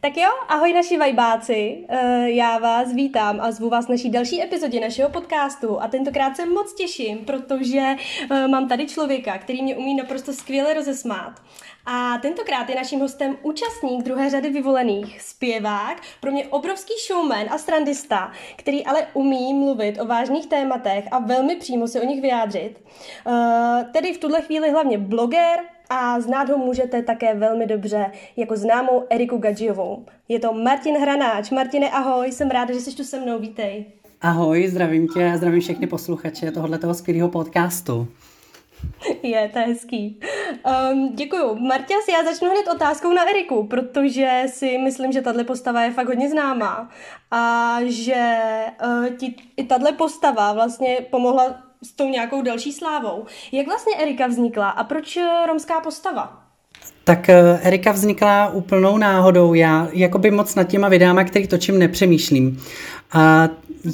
Tak jo, ahoj naši vajbáci, eh, já vás vítám a zvu vás naší další epizodě našeho podcastu a tentokrát se moc těším, protože eh, mám tady člověka, který mě umí naprosto skvěle rozesmát. A tentokrát je naším hostem účastník druhé řady vyvolených, zpěvák, pro mě obrovský showman a strandista, který ale umí mluvit o vážných tématech a velmi přímo se o nich vyjádřit. Uh, tedy v tuhle chvíli hlavně bloger, a znát ho můžete také velmi dobře jako známou Eriku Gadžiovou. Je to Martin Hranáč. Martine, ahoj, jsem ráda, že jsi tu se mnou, vítej. Ahoj, zdravím tě a zdravím všechny posluchače tohoto skvělého podcastu. Je, to je hezký. Um, děkuju. Marťas, já začnu hned otázkou na Eriku, protože si myslím, že tahle postava je fakt hodně známá a že uh, ti i tahle postava vlastně pomohla s tou nějakou další slávou. Jak vlastně Erika vznikla a proč eh, romská postava? Tak eh, Erika vznikla úplnou náhodou. Já jakoby moc nad těma videama, který točím, nepřemýšlím. A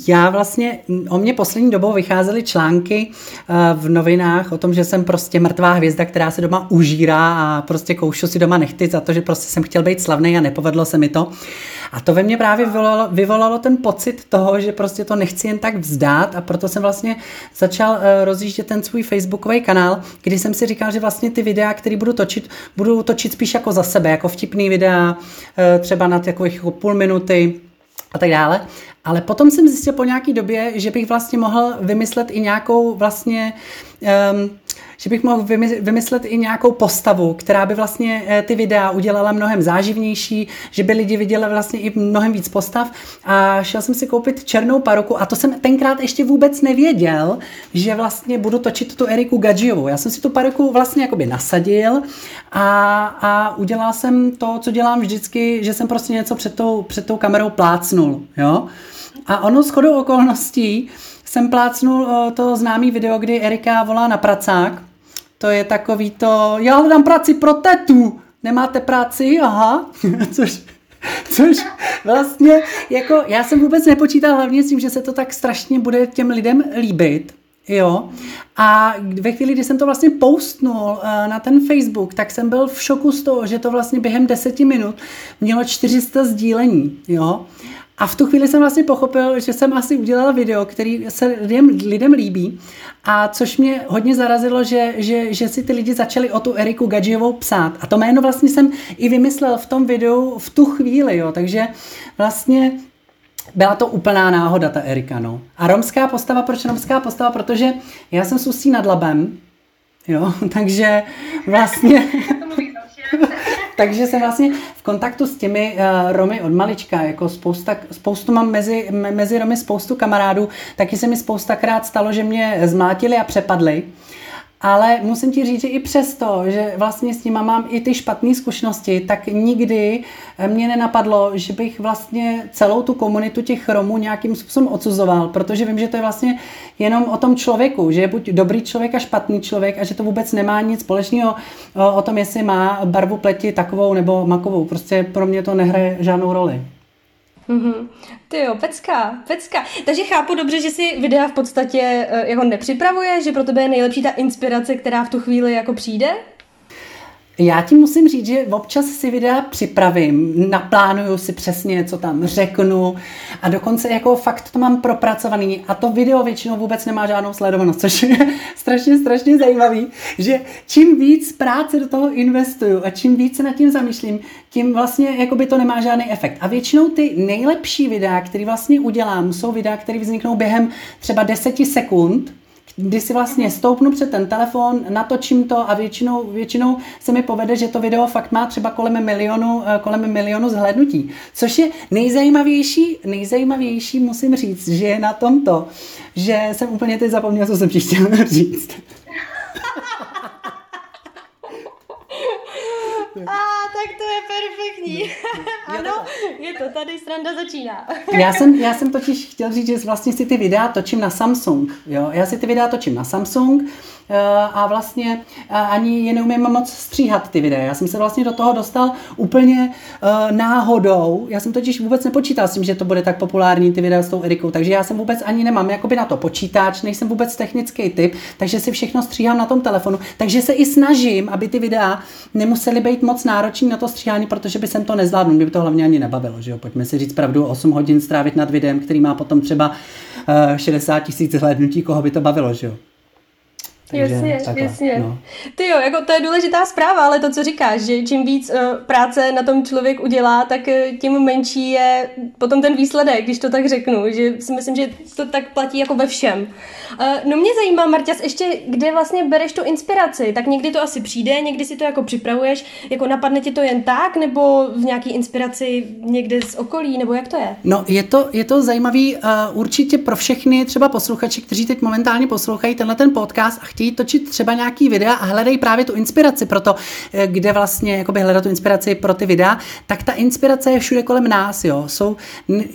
já vlastně, o mě poslední dobou vycházely články eh, v novinách o tom, že jsem prostě mrtvá hvězda, která se doma užírá a prostě koušu si doma nechty za to, že prostě jsem chtěl být slavný a nepovedlo se mi to. A to ve mně právě vyvolalo, vyvolalo ten pocit toho, že prostě to nechci jen tak vzdát a proto jsem vlastně začal eh, rozjíždět ten svůj facebookový kanál, kdy jsem si říkal, že vlastně ty videa, které budu točit, budu točit spíš jako za sebe, jako vtipný videa, eh, třeba na takových jako půl minuty, a tak dále. Ale potom jsem zjistil po nějaké době, že bych vlastně mohl vymyslet i nějakou vlastně um, že bych mohl vymyslet i nějakou postavu, která by vlastně eh, ty videa udělala mnohem záživnější, že by lidi viděli vlastně i mnohem víc postav a šel jsem si koupit černou paruku a to jsem tenkrát ještě vůbec nevěděl, že vlastně budu točit tu Eriku Gadžiovou. Já jsem si tu paruku vlastně jakoby nasadil a, a udělal jsem to, co dělám vždycky, že jsem prostě něco před tou, před tou kamerou plácnul, jo. A ono s chodou okolností jsem plácnul eh, to známý video, kdy Erika volá na pracák. To je takový to, já hledám práci pro tetu, nemáte práci? Aha, což, což vlastně, jako já jsem vůbec nepočítal hlavně s tím, že se to tak strašně bude těm lidem líbit. Jo. A ve chvíli, kdy jsem to vlastně postnul uh, na ten Facebook, tak jsem byl v šoku z toho, že to vlastně během deseti minut mělo 400 sdílení. Jo. A v tu chvíli jsem vlastně pochopil, že jsem asi udělala video, který se lidem, lidem líbí. A což mě hodně zarazilo, že, že, že si ty lidi začali o tu Eriku Gadžiovou psát. A to jméno vlastně jsem i vymyslel v tom videu v tu chvíli, jo. Takže vlastně byla to úplná náhoda, ta Erika, no. A romská postava, proč romská postava? Protože já jsem s nad Labem, jo, takže vlastně... takže jsem vlastně v kontaktu s těmi uh, Romy od malička, jako spousta, spoustu mám mezi, mezi Romy spoustu kamarádů, taky se mi spoustakrát stalo, že mě zmátili a přepadli. Ale musím ti říct, že i přesto, že vlastně s nima mám i ty špatné zkušenosti, tak nikdy mě nenapadlo, že bych vlastně celou tu komunitu těch Romů nějakým způsobem odsuzoval, protože vím, že to je vlastně jenom o tom člověku, že je buď dobrý člověk a špatný člověk a že to vůbec nemá nic společného o tom, jestli má barvu pleti takovou nebo makovou. Prostě pro mě to nehraje žádnou roli. Mm-hmm. Ty jo, pecka, pecka. Takže chápu dobře, že si videa v podstatě uh, jako nepřipravuje, že pro tebe je nejlepší ta inspirace, která v tu chvíli jako přijde? Já ti musím říct, že občas si videa připravím, naplánuju si přesně, co tam řeknu a dokonce jako fakt to mám propracovaný a to video většinou vůbec nemá žádnou sledovanost, což je strašně, strašně zajímavý, že čím víc práce do toho investuju a čím víc se nad tím zamýšlím, tím vlastně jako by to nemá žádný efekt. A většinou ty nejlepší videa, které vlastně udělám, jsou videa, které vzniknou během třeba 10 sekund, kdy si vlastně stoupnu před ten telefon, natočím to a většinou, většinou se mi povede, že to video fakt má třeba kolem milionu, eh, kolem milionu zhlédnutí. Což je nejzajímavější, nejzajímavější musím říct, že je na tomto, že jsem úplně teď zapomněl, co jsem ti chtěla říct. tak to je perfektní. ano, je to tady, sranda začíná. já, jsem, já jsem totiž chtěl říct, že vlastně si ty videa točím na Samsung. Jo? Já si ty videa točím na Samsung eh, a vlastně eh, ani je neumím moc stříhat ty videa. Já jsem se vlastně do toho dostal úplně uh, náhodou. Já jsem totiž vůbec nepočítal s tím, že to bude tak populární ty videa s tou Erikou, takže já jsem vůbec ani nemám jakoby na to počítač, nejsem vůbec technický typ, takže si všechno stříhám na tom telefonu. Takže se i snažím, aby ty videa nemusely být moc náročný na to stříhání, protože by jsem to nezvládnul, mě by to hlavně ani nebavilo, že jo? Pojďme si říct pravdu, 8 hodin strávit nad videem, který má potom třeba uh, 60 tisíc zhlédnutí, koho by to bavilo, že jo? Takže jasně, takhle, jasně. No. Ty jo, jako to je důležitá zpráva, ale to, co říkáš, že čím víc uh, práce na tom člověk udělá, tak uh, tím menší je potom ten výsledek, když to tak řeknu, že si myslím, že to tak platí jako ve všem. Uh, no mě zajímá, Marťas, ještě kde vlastně bereš tu inspiraci, tak někdy to asi přijde, někdy si to jako připravuješ, jako napadne ti to jen tak, nebo v nějaký inspiraci někde z okolí, nebo jak to je? No je to, je to zajímavý uh, určitě pro všechny třeba posluchači, kteří teď momentálně poslouchají tenhle ten podcast a chtějí točit třeba nějaký videa a hledají právě tu inspiraci pro to, eh, kde vlastně jakoby hledat tu inspiraci pro ty videa, tak ta inspirace je všude kolem nás. Jo. Jsou,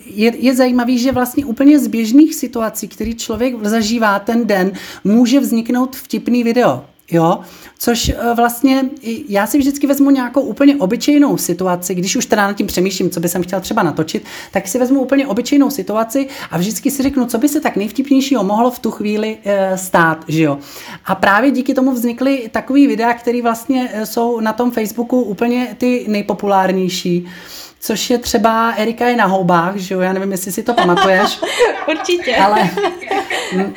je, je zajímavý, že vlastně úplně z běžných situací, který člověk zažívá ten den, může vzniknout vtipný video. Jo, což eh, vlastně já si vždycky vezmu nějakou úplně obyčejnou situaci, když už teda nad tím přemýšlím, co by jsem chtěl třeba natočit, tak si vezmu úplně obyčejnou situaci a vždycky si řeknu, co by se tak nejvtipnějšího mohlo v tu chvíli e, stát, že jo. A právě díky tomu vznikly takový videa, které vlastně eh, jsou na tom Facebooku úplně ty nejpopulárnější což je třeba Erika je na houbách, že jo, já nevím, jestli si to pamatuješ. Určitě. Ale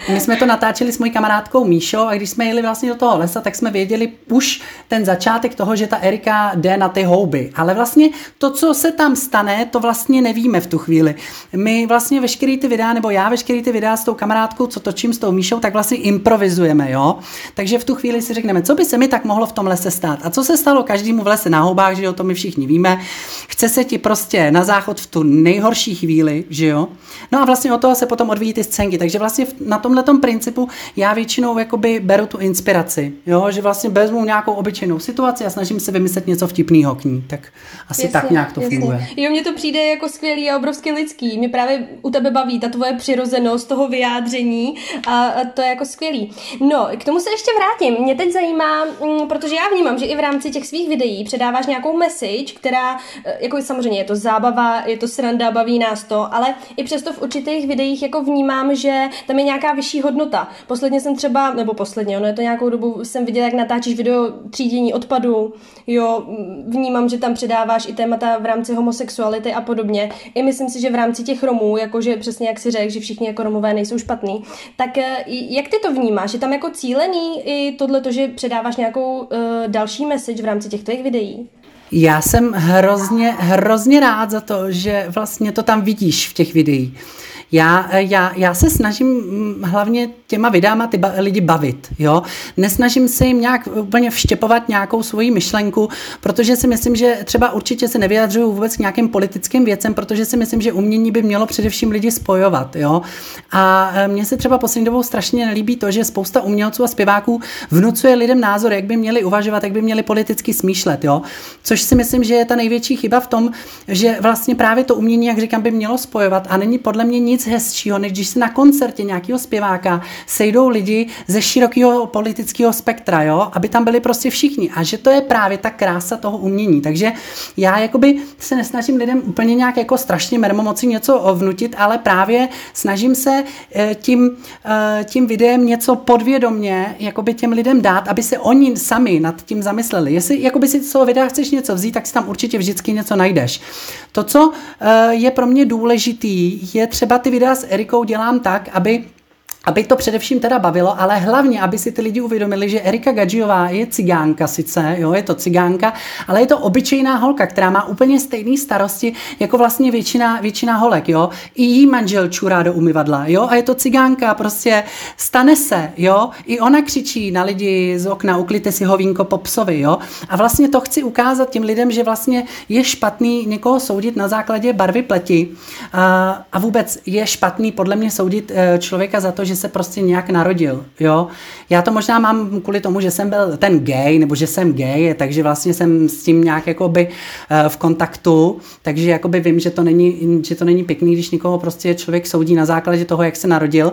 my jsme to natáčeli s mojí kamarádkou Míšou a když jsme jeli vlastně do toho lesa, tak jsme věděli už ten začátek toho, že ta Erika jde na ty houby. Ale vlastně to, co se tam stane, to vlastně nevíme v tu chvíli. My vlastně veškerý ty videa, nebo já veškerý ty videa s tou kamarádkou, co točím s tou Míšou, tak vlastně improvizujeme, jo. Takže v tu chvíli si řekneme, co by se mi tak mohlo v tom lese stát. A co se stalo každému v lese na houbách, že jo, to my všichni víme. Chce se ti prostě na záchod v tu nejhorší chvíli, že jo. No a vlastně od toho se potom odvíjí ty scénky. Takže vlastně na tomhle principu já většinou jakoby beru tu inspiraci, jo, že vlastně vezmu nějakou obyčejnou situaci a snažím se vymyslet něco vtipného k ní. Tak asi jasně, tak nějak to jasně. funguje. Jo, mně to přijde jako skvělý a obrovský lidský. Mě právě u tebe baví ta tvoje přirozenost toho vyjádření a, a to je jako skvělý. No, k tomu se ještě vrátím. Mě teď zajímá, m, mm, protože já vnímám, že i v rámci těch svých videí předáváš nějakou message, která, e, jako samozřejmě je to zábava, je to sranda, baví nás to, ale i přesto v určitých videích jako vnímám, že tam je nějaká vyšší hodnota. Posledně jsem třeba, nebo posledně, ono je to nějakou dobu, jsem viděla, jak natáčíš video třídění odpadu, jo, vnímám, že tam předáváš i témata v rámci homosexuality a podobně. I myslím si, že v rámci těch Romů, jakože přesně jak si řekl, že všichni jako Romové nejsou špatný, tak eh, jak ty to vnímáš? Je tam jako cílený i tohle, to, že předáváš nějakou uh, další message v rámci těch tvých videí? Já jsem hrozně, hrozně rád za to, že vlastně to tam vidíš v těch videích. Já, já, já se snažím mm, hlavně těma videama ty ba- lidi bavit, jo. Nesnažím se jim nějak úplně vštěpovat nějakou svoji myšlenku, protože si myslím, že třeba určitě se nevyjadřuju vůbec k nějakým politickým věcem, protože si myslím, že umění by mělo především lidi spojovat, jo. A e, mně se třeba poslední dobou strašně nelíbí to, že spousta umělců a zpěváků vnucuje lidem názor, jak by měli uvažovat, jak by měli politicky smýšlet, jo. Což si myslím, že je ta největší chyba v tom, že vlastně právě to umění, jak říkám, by mělo spojovat a není podle mě nic nic hezčího, než když se na koncertě nějakého zpěváka sejdou lidi ze širokého politického spektra, jo, aby tam byli prostě všichni. A že to je právě ta krása toho umění. Takže já jakoby se nesnažím lidem úplně nějak jako strašně mermomoci něco vnutit, ale právě snažím se eh, tím, eh, tím videem něco podvědomně jakoby těm lidem dát, aby se oni sami nad tím zamysleli. Jestli jakoby si z toho videa chceš něco vzít, tak si tam určitě vždycky něco najdeš. To, co eh, je pro mě důležitý, je třeba ty videa s Erikou dělám tak, aby aby to především teda bavilo, ale hlavně, aby si ty lidi uvědomili, že Erika Gadžiová je cigánka sice, jo, je to cigánka, ale je to obyčejná holka, která má úplně stejné starosti jako vlastně většina, většina holek, jo. I jí manžel čurá do umyvadla, jo, a je to cigánka, prostě stane se, jo. I ona křičí na lidi z okna, uklidte si hovínko po psovi, jo. A vlastně to chci ukázat těm lidem, že vlastně je špatný někoho soudit na základě barvy pleti a, a vůbec je špatný podle mě soudit eh, člověka za to, že že se prostě nějak narodil, jo. Já to možná mám kvůli tomu, že jsem byl ten gay, nebo že jsem gay, takže vlastně jsem s tím nějak jakoby eh, v kontaktu, takže jakoby vím, že to není, že to není pěkný, když někoho prostě člověk soudí na základě toho, jak se narodil.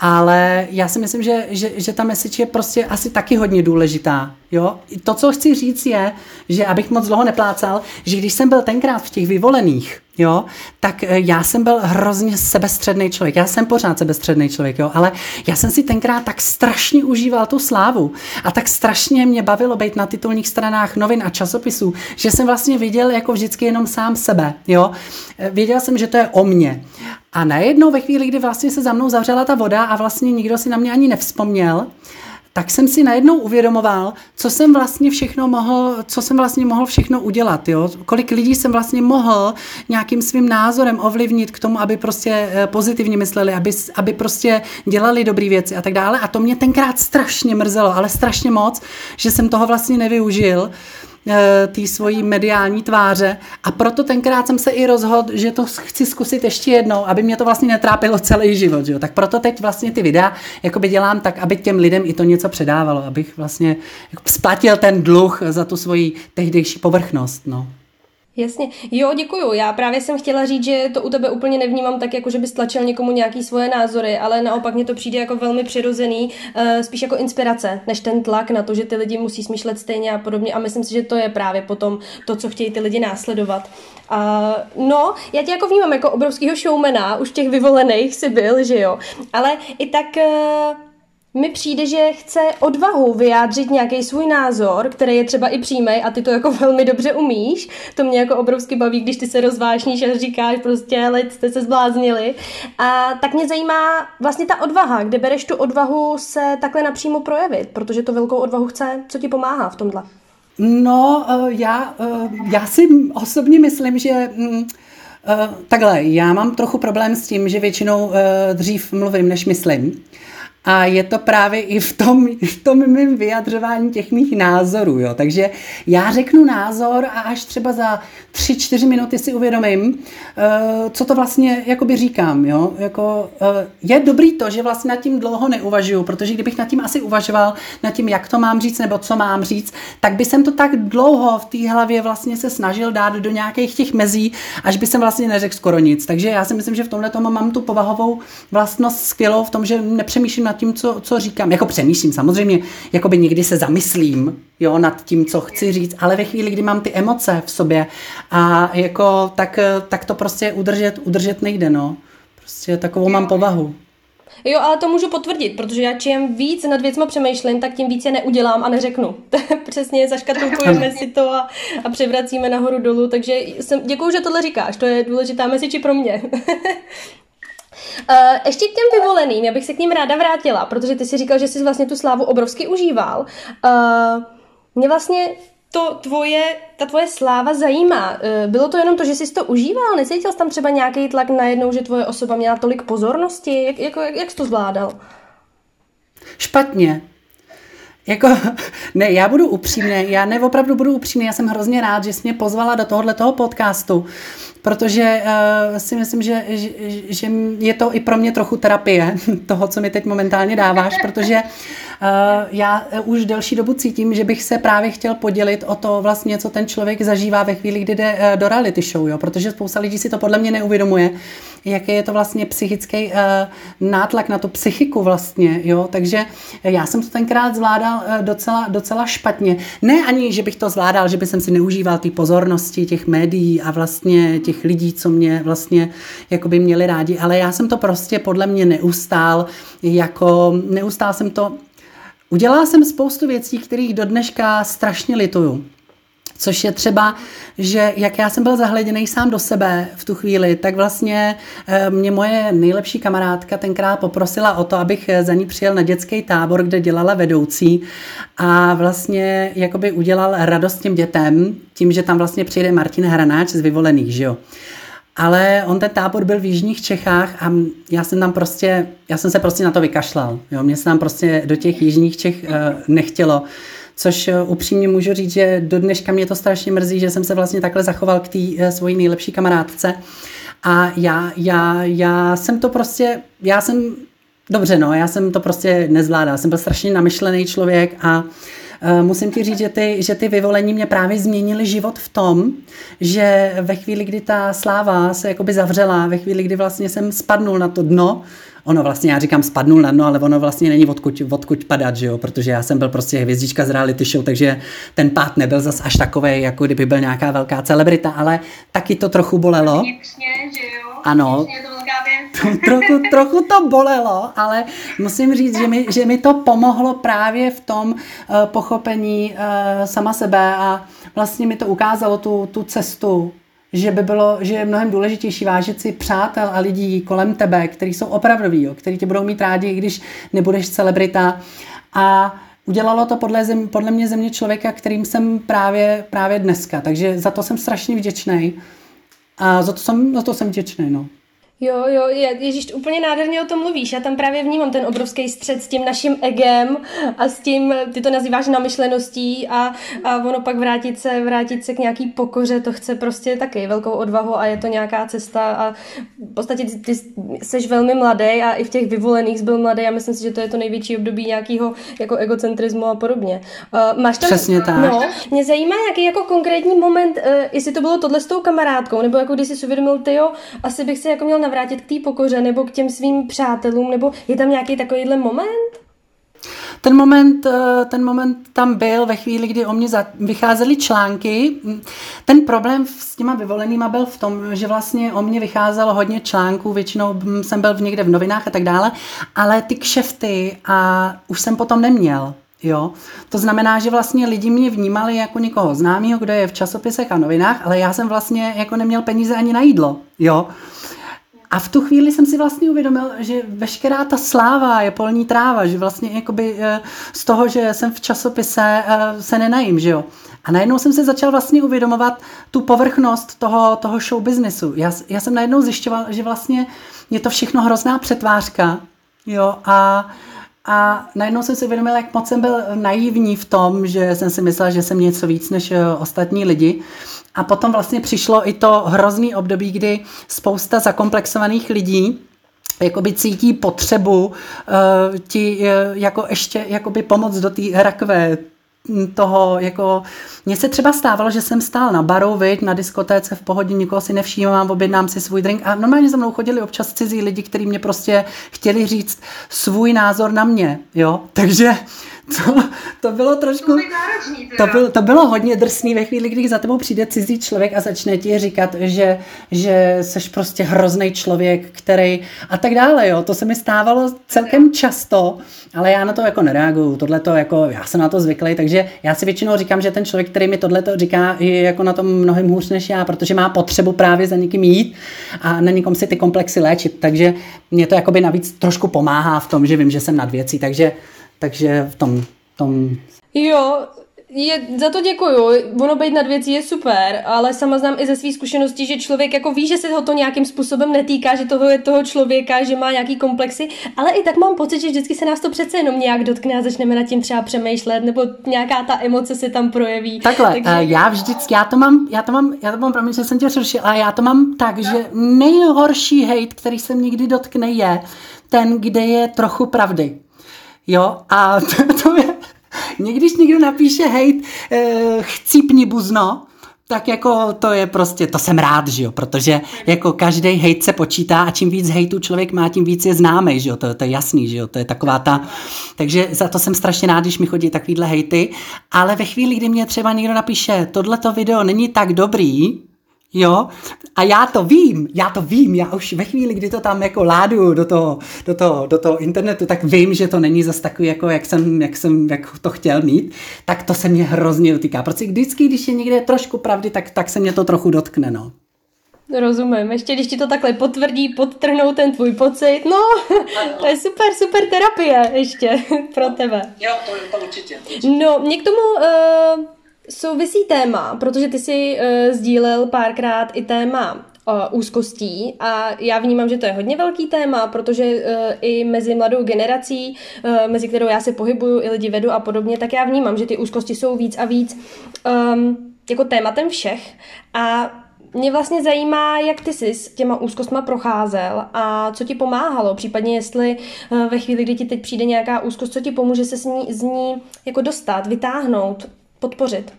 Ale já si myslím, že, že, že ta message je prostě asi taky hodně důležitá. Jo? To, co chci říct je, že abych moc dlouho neplácal, že když jsem byl tenkrát v těch vyvolených, jo, tak eh, já jsem byl hrozně sebestředný člověk. Já jsem pořád sebestředný člověk, jo, ale já jsem si tenkrát tak strašně užíval tu slávu a tak strašně mě bavilo být na titulních stranách novin a časopisů, že jsem vlastně viděl jako vždycky jenom sám sebe, jo. Eh, věděl jsem, že to je o mně. A najednou ve chvíli, kdy vlastně se za mnou zavřela ta voda a vlastně nikdo si na mě ani nevzpomněl, tak jsem si najednou uvědomoval, co jsem vlastně všechno mohl, co jsem vlastně mohl všechno udělat, jo? kolik lidí jsem vlastně mohl nějakým svým názorem ovlivnit k tomu, aby prostě eh, pozitivně mysleli, aby, aby prostě dělali dobré věci a tak dále. A to mě tenkrát strašně mrzelo, ale strašně moc, že jsem toho vlastně nevyužil. Eh, té svojí mediální tváře a proto tenkrát jsem se i rozhodl, že to chci zkusit ještě jednou, aby mě to vlastně netrápilo celý život. Jo? Tak proto teď vlastně ty videa jakoby dělám tak, aby těm lidem i to něco předávalo, abych vlastně jako splatil ten dluh za tu svoji tehdejší povrchnost. No. Jasně. Jo, děkuju. Já právě jsem chtěla říct, že to u tebe úplně nevnímám tak, jako že bys tlačil někomu nějaký svoje názory, ale naopak mě to přijde jako velmi přirozený, uh, spíš jako inspirace, než ten tlak na to, že ty lidi musí smýšlet stejně a podobně. A myslím si, že to je právě potom to, co chtějí ty lidi následovat. Uh, no, já tě jako vnímám jako obrovského showmana, už těch vyvolených si byl, že jo. Ale i tak... Mi přijde, že chce odvahu vyjádřit nějaký svůj názor, který je třeba i přímý a ty to jako velmi dobře umíš. To mě jako obrovsky baví, když ty se rozvášníš a říkáš prostě, ale jste se zbláznili. A tak mě zajímá vlastně ta odvaha, kde bereš tu odvahu se takhle napřímo projevit, protože to velkou odvahu chce, co ti pomáhá v tomhle. No, uh, já, uh, já si osobně myslím, že... Um, Uh, takhle, já mám trochu problém s tím, že většinou dřív mluvím, než myslím. A je to právě i v tom, v tom mým vyjadřování těch mých názorů. Jo. Takže já řeknu názor a až třeba za tři, čtyři minuty si uvědomím, uh, co to vlastně jakoby říkám. Jo. Jako, uh, je dobrý to, že vlastně nad tím dlouho neuvažuju, protože kdybych nad tím asi uvažoval, nad tím, jak to mám říct nebo co mám říct, tak by jsem to tak dlouho v té hlavě vlastně se snažil dát do nějakých těch mezí, až by jsem vlastně neřekl skoro nic. Takže já si myslím, že v tomhle tomu mám tu povahovou vlastnost skvělou v tom, že nepřemýšlím nad tím, co, co říkám. Jako přemýšlím samozřejmě, jako by někdy se zamyslím jo, nad tím, co chci říct, ale ve chvíli, kdy mám ty emoce v sobě a jako, tak, tak to prostě udržet, udržet nejde, no. Prostě takovou mám povahu. Jo, ale to můžu potvrdit, protože já čím víc nad věcma přemýšlím, tak tím víc je neudělám a neřeknu. Přesně zaškatulkujeme si to a, a převracíme nahoru dolů, takže jsem, děkuju, že tohle říkáš, to je důležitá message pro mě. Uh, ještě k těm vyvoleným, já bych se k ním ráda vrátila, protože ty si říkal, že jsi vlastně tu slávu obrovsky užíval. Uh, mě vlastně to tvoje, ta tvoje sláva zajímá. Uh, bylo to jenom to, že jsi to užíval? Necítil jsi tam třeba nějaký tlak najednou, že tvoje osoba měla tolik pozornosti? Jak, jako, jak, jak jsi to zvládal? Špatně. Jako, ne, já budu upřímný, já ne, opravdu budu upřímný, já jsem hrozně rád, že jsi mě pozvala do tohohle toho podcastu, protože uh, si myslím, že, že, že je to i pro mě trochu terapie toho, co mi teď momentálně dáváš, protože uh, já už delší dobu cítím, že bych se právě chtěl podělit o to vlastně, co ten člověk zažívá ve chvíli, kdy jde uh, do reality show, jo? protože spousta lidí si to podle mě neuvědomuje, jaký je to vlastně psychický nátlak na tu psychiku vlastně, jo, takže já jsem to tenkrát zvládal docela, docela špatně. Ne ani, že bych to zvládal, že bych si neužíval ty pozornosti těch médií a vlastně těch lidí, co mě vlastně jako by měli rádi, ale já jsem to prostě podle mě neustál, jako neustál jsem to, udělala jsem spoustu věcí, kterých do dneška strašně lituju. Což je třeba, že jak já jsem byl zahleděný sám do sebe v tu chvíli, tak vlastně eh, mě moje nejlepší kamarádka tenkrát poprosila o to, abych eh, za ní přijel na dětský tábor, kde dělala vedoucí a vlastně jakoby udělal radost těm dětem tím, že tam vlastně přijde Martin Hranáč z vyvolených, že jo. Ale on ten tábor byl v Jižních Čechách a já jsem tam prostě, já jsem se prostě na to vykašlal. Jo. Mně se tam prostě do těch Jižních Čech uh, nechtělo což eh, upřímně můžu říct, že do dneška mě to strašně mrzí, že jsem se vlastně takhle zachoval k té eh, svojí nejlepší kamarádce. A já, já, já jsem to prostě, já jsem, dobře no, já jsem to prostě nezvládal. Jsem byl strašně namyšlený člověk a Uh, musím ti říct, že ty, že ty vyvolení mě právě změnily život v tom, že ve chvíli, kdy ta sláva se jakoby zavřela, ve chvíli, kdy vlastně jsem spadnul na to dno ono vlastně, já říkám, spadnul na dno, ale ono vlastně není odkud, odkud padat, že jo? protože já jsem byl prostě hvězdička z reality show, takže ten pád nebyl zas až takový, jako kdyby byl nějaká velká celebrita, ale taky to trochu bolelo. Vnitřně, že jo? Ano. Vnitřně to. Trochu, trochu to bolelo, ale musím říct, že mi, že mi to pomohlo právě v tom uh, pochopení uh, sama sebe a vlastně mi to ukázalo tu, tu cestu že by bylo, že je mnohem důležitější vážit si přátel a lidí kolem tebe, kteří jsou opravdoví, kteří tě budou mít rádi, i když nebudeš celebrita. A udělalo to podle, zem, podle mě země člověka, kterým jsem právě, právě dneska. Takže za to jsem strašně vděčný. A za to jsem, za to jsem vděčný, no. Jo, jo, Ježíš, úplně nádherně o tom mluvíš. Já tam právě vnímám ten obrovský střed s tím naším egem a s tím, ty to nazýváš namyšleností a, a ono pak vrátit se, vrátit se k nějaký pokoře, to chce prostě taky velkou odvahu a je to nějaká cesta a v podstatě ty, ty jsi velmi mladý a i v těch vyvolených byl mladý a myslím si, že to je to největší období nějakého jako egocentrismu a podobně. Uh, máš tam, Přesně tak. No, mě zajímá, jaký jako konkrétní moment, uh, jestli to bylo tohle s tou kamarádkou, nebo jako když jsi si uvědomil, ty jo, asi bych se jako měl navrátit k té pokoře nebo k těm svým přátelům, nebo je tam nějaký takovýhle moment? Ten moment, eh, ten moment tam byl ve chvíli, kdy o mě vycházely články. Ten problém s těma vyvolenýma byl v tom, že vlastně o mě vycházelo hodně článků, většinou jsem byl někde v novinách a tak dále, ale ty kšefty a už jsem potom neměl. Jo? To znamená, že vlastně lidi mě vnímali jako někoho známého, kdo je v časopisech a novinách, ale já jsem vlastně jako neměl peníze ani na jídlo. Jo? A v tu chvíli jsem si vlastně uvědomil, že veškerá ta sláva je polní tráva, že vlastně jakoby eh, z toho, že jsem v časopise, eh, se nenajím, že jo. A najednou jsem se začal vlastně uvědomovat tu povrchnost toho, toho show businessu. Já, já jsem najednou zjišťoval, že vlastně je to všechno hrozná přetvářka, jo, a a najednou jsem si uvědomila, jak moc jsem byl naivní v tom, že jsem si myslela, že jsem něco víc než eh, ostatní lidi. A potom vlastně přišlo i to hrozný období, kdy spousta zakomplexovaných lidí jakoby cítí potřebu uh, ti uh, jako ještě jakoby pomoct do té rakve toho, jako, mně se třeba stávalo, že jsem stál na baru, viď, na diskotéce v pohodě, nikoho si nevšímám, objednám si svůj drink a normálně za mnou chodili občas cizí lidi, kteří mě prostě chtěli říct svůj názor na mě, jo, takže to, to bylo trošku... To, bylo, to bylo hodně drsný ve chvíli, kdy za tebou přijde cizí člověk a začne ti říkat, že, že seš prostě hrozný člověk, který a tak dále, jo. To se mi stávalo celkem často, ale já na to jako nereaguju. Tohle to jako, já jsem na to zvyklý, takže já si většinou říkám, že ten člověk, který mi tohle to říká, je jako na tom mnohem hůř než já, protože má potřebu právě za někým jít a na někom si ty komplexy léčit. Takže mě to jakoby navíc trošku pomáhá v tom, že vím, že jsem nad věcí, takže takže v tom, tom... Jo, je, za to děkuju. Ono být nad věcí je super, ale sama znám i ze svých zkušeností, že člověk jako ví, že se ho to nějakým způsobem netýká, že toho je toho člověka, že má nějaký komplexy, ale i tak mám pocit, že vždycky se nás to přece jenom nějak dotkne a začneme nad tím třeba přemýšlet, nebo nějaká ta emoce se tam projeví. Takhle, Takže... uh, já vždycky, já to mám, já to mám, já to mám, promiň, že jsem tě ale já to mám tak, že nejhorší hate, který se někdy dotkne, je ten, kde je trochu pravdy. Jo, a to, to je, když někdo napíše hejt, eh, chcípni buzno, tak jako to je prostě, to jsem rád, že jo, protože jako každý hejt se počítá a čím víc hejtu člověk má, tím víc je známý, že jo, to, to je jasný, že jo, to je taková ta, takže za to jsem strašně rád, když mi chodí takovýhle hejty, ale ve chvíli, kdy mě třeba někdo napíše, tohleto video není tak dobrý, Jo, a já to vím, já to vím, já už ve chvíli, kdy to tam jako ládu do toho, do toho, do toho internetu, tak vím, že to není zas takový, jako jak jsem, jak jsem jak to chtěl mít, tak to se mě hrozně dotýká. Protože vždycky, když je někde trošku pravdy, tak, tak se mě to trochu dotkne, no. Rozumím. Ještě když ti to takhle potvrdí, podtrhnou ten tvůj pocit, no, to je super, super terapie ještě pro tebe. Jo, to, to určitě. určitě. No, mě k tomu uh, souvisí téma, protože ty si uh, sdílel párkrát i téma uh, úzkostí a já vnímám, že to je hodně velký téma, protože uh, i mezi mladou generací, uh, mezi kterou já se pohybuju, i lidi vedu a podobně, tak já vnímám, že ty úzkosti jsou víc a víc um, jako tématem všech. A mě vlastně zajímá, jak ty jsi s těma úzkostma procházel a co ti pomáhalo, případně jestli ve chvíli, kdy ti teď přijde nějaká úzkost, co ti pomůže se z ní, z ní jako dostat, vytáhnout, podpořit.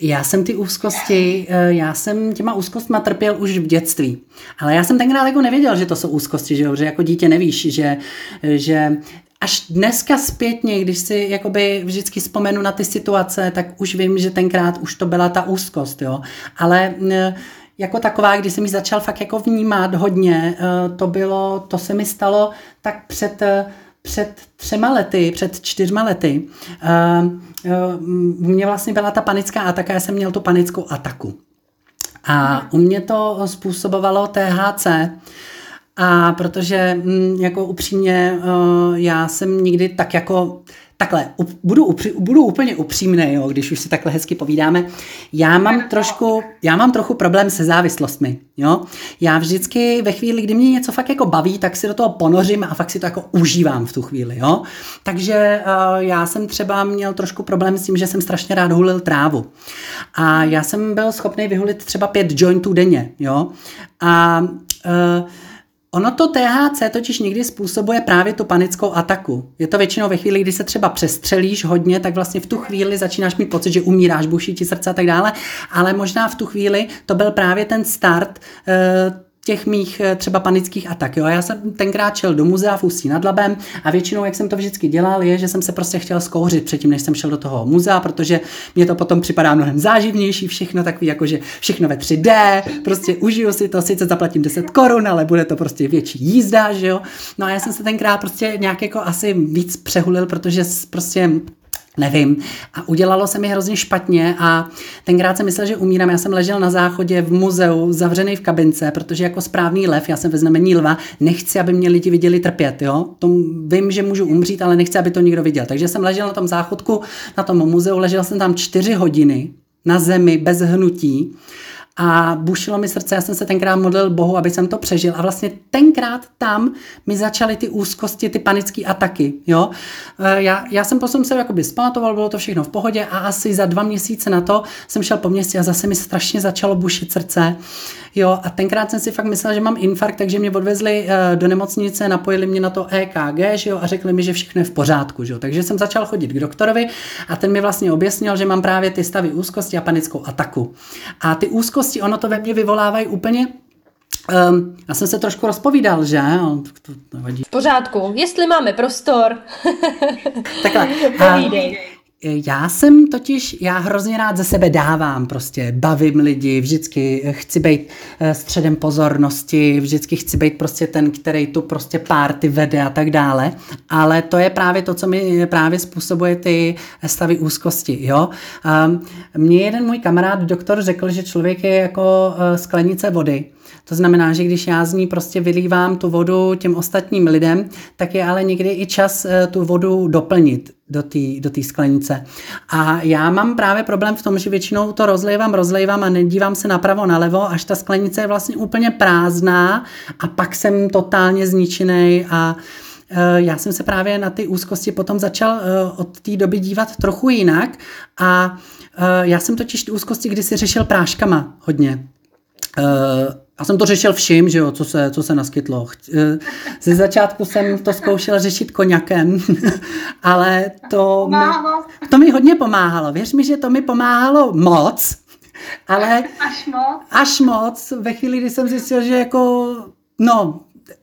Já jsem ty úzkosti, eh, já jsem těma úzkostma trpěl už v dětství. Ale já jsem tenkrát jako nevěděl, že to jsou úzkosti, že, jo? že jako dítě nevíš, že, že až dneska zpětně, když si jakoby vždycky vzpomenu na ty situace, tak už vím, že tenkrát už to byla ta úzkost, jo. Ale eh, jako taková, když jsem ji začal fakt jako vnímat hodně, eh, to bylo, to se mi stalo tak před před třema lety, před čtyřma lety, uh, u mě vlastně byla ta panická ataka, já jsem měl tu panickou ataku. A u mě to způsobovalo THC, a protože mm, jako upřímně já jsem nikdy tak jako takhle, budu, budu úplně upřímný, jo, když už si takhle hezky povídáme. Já mám trošku, já mám trochu problém se závislostmi, jo. Já vždycky ve chvíli, kdy mě něco fakt jako baví, tak si do toho ponořím a fakt si to jako užívám v tu chvíli, jo. Takže uh, já jsem třeba měl trošku problém s tím, že jsem strašně rád hulil trávu. A já jsem byl schopný vyhulit třeba pět jointů denně, jo. A uh, Ono to THC totiž někdy způsobuje právě tu panickou ataku. Je to většinou ve chvíli, kdy se třeba přestřelíš hodně, tak vlastně v tu chvíli začínáš mít pocit, že umíráš, buší ti srdce a tak dále, ale možná v tu chvíli to byl právě ten start uh, těch mých eh, třeba panických atak. Jo. Já jsem tenkrát šel do muzea v Ústí nad Labem a většinou, jak jsem to vždycky dělal, je, že jsem se prostě chtěl zkouřit předtím, než jsem šel do toho muzea, protože mě to potom připadá mnohem záživnější, všechno takový, jakože všechno ve 3D, prostě užiju si to, sice zaplatím 10 korun, ale bude to prostě větší jízda, že jo. No a já jsem se tenkrát prostě nějak jako asi víc přehulil, protože prostě nevím. A udělalo se mi hrozně špatně a tenkrát jsem myslel, že umírám. Já jsem ležel na záchodě v muzeu, zavřený v kabince, protože jako správný lev, já jsem ve znamení lva, nechci, aby mě lidi viděli trpět, jo. To vím, že můžu umřít, ale nechci, aby to nikdo viděl. Takže jsem ležel na tom záchodku, na tom muzeu, ležel jsem tam čtyři hodiny na zemi bez hnutí a bušilo mi srdce, já jsem se tenkrát modlil Bohu, aby jsem to přežil a vlastně tenkrát tam mi začaly ty úzkosti, ty panické ataky, jo. E, já, já jsem potom se jakoby zpamatoval, bylo to všechno v pohodě a asi za dva měsíce na to jsem šel po městě a zase mi strašně začalo bušit srdce, jo, a tenkrát jsem si fakt myslel, že mám infarkt, takže mě odvezli e, do nemocnice, napojili mě na to EKG, že jo, a řekli mi, že všechno je v pořádku, že jo. Takže jsem začal chodit k doktorovi a ten mi vlastně objasnil, že mám právě ty stavy úzkosti a panickou ataku. A ty úzkosti zkušenosti, ono to ve mně vyvolávají úplně Um, já jsem se trošku rozpovídal, že? To, to, to vadí. V pořádku, jestli máme prostor. Takhle. Povídej. Já jsem totiž, já hrozně rád ze sebe dávám, prostě. Bavím lidi, vždycky chci být eh, středem pozornosti, vždycky chci být prostě ten, který tu prostě párty vede a tak dále, ale to je právě to, co mi právě způsobuje ty stavy úzkosti, jo. Um, mně jeden můj kamarád, doktor, řekl, že člověk je jako eh, sklenice vody, to znamená, že když já z ní prostě vylívám tu vodu těm ostatním lidem, tak je ale někdy i čas eh, tu vodu doplnit do té do tý sklenice. A já mám právě problém v tom, že většinou to rozlejvám, rozlejvám a nedívám se napravo, nalevo, až ta sklenice je vlastně úplně prázdná a pak jsem totálně zničený a eh, já jsem se právě na ty úzkosti potom začal eh, od té doby dívat trochu jinak a já jsem totiž ty úzkosti kdysi řešil práškama hodně. Já jsem to řešil vším, že jo, co se, co se naskytlo. Eh, ze začátku jsem to zkoušel řešit koněkem, ale to mi, to mi hodně pomáhalo. Věř mi, že to mi pomáhalo moc, ale až moc. Až moc, ve chvíli, kdy jsem zjistil, že jako, no,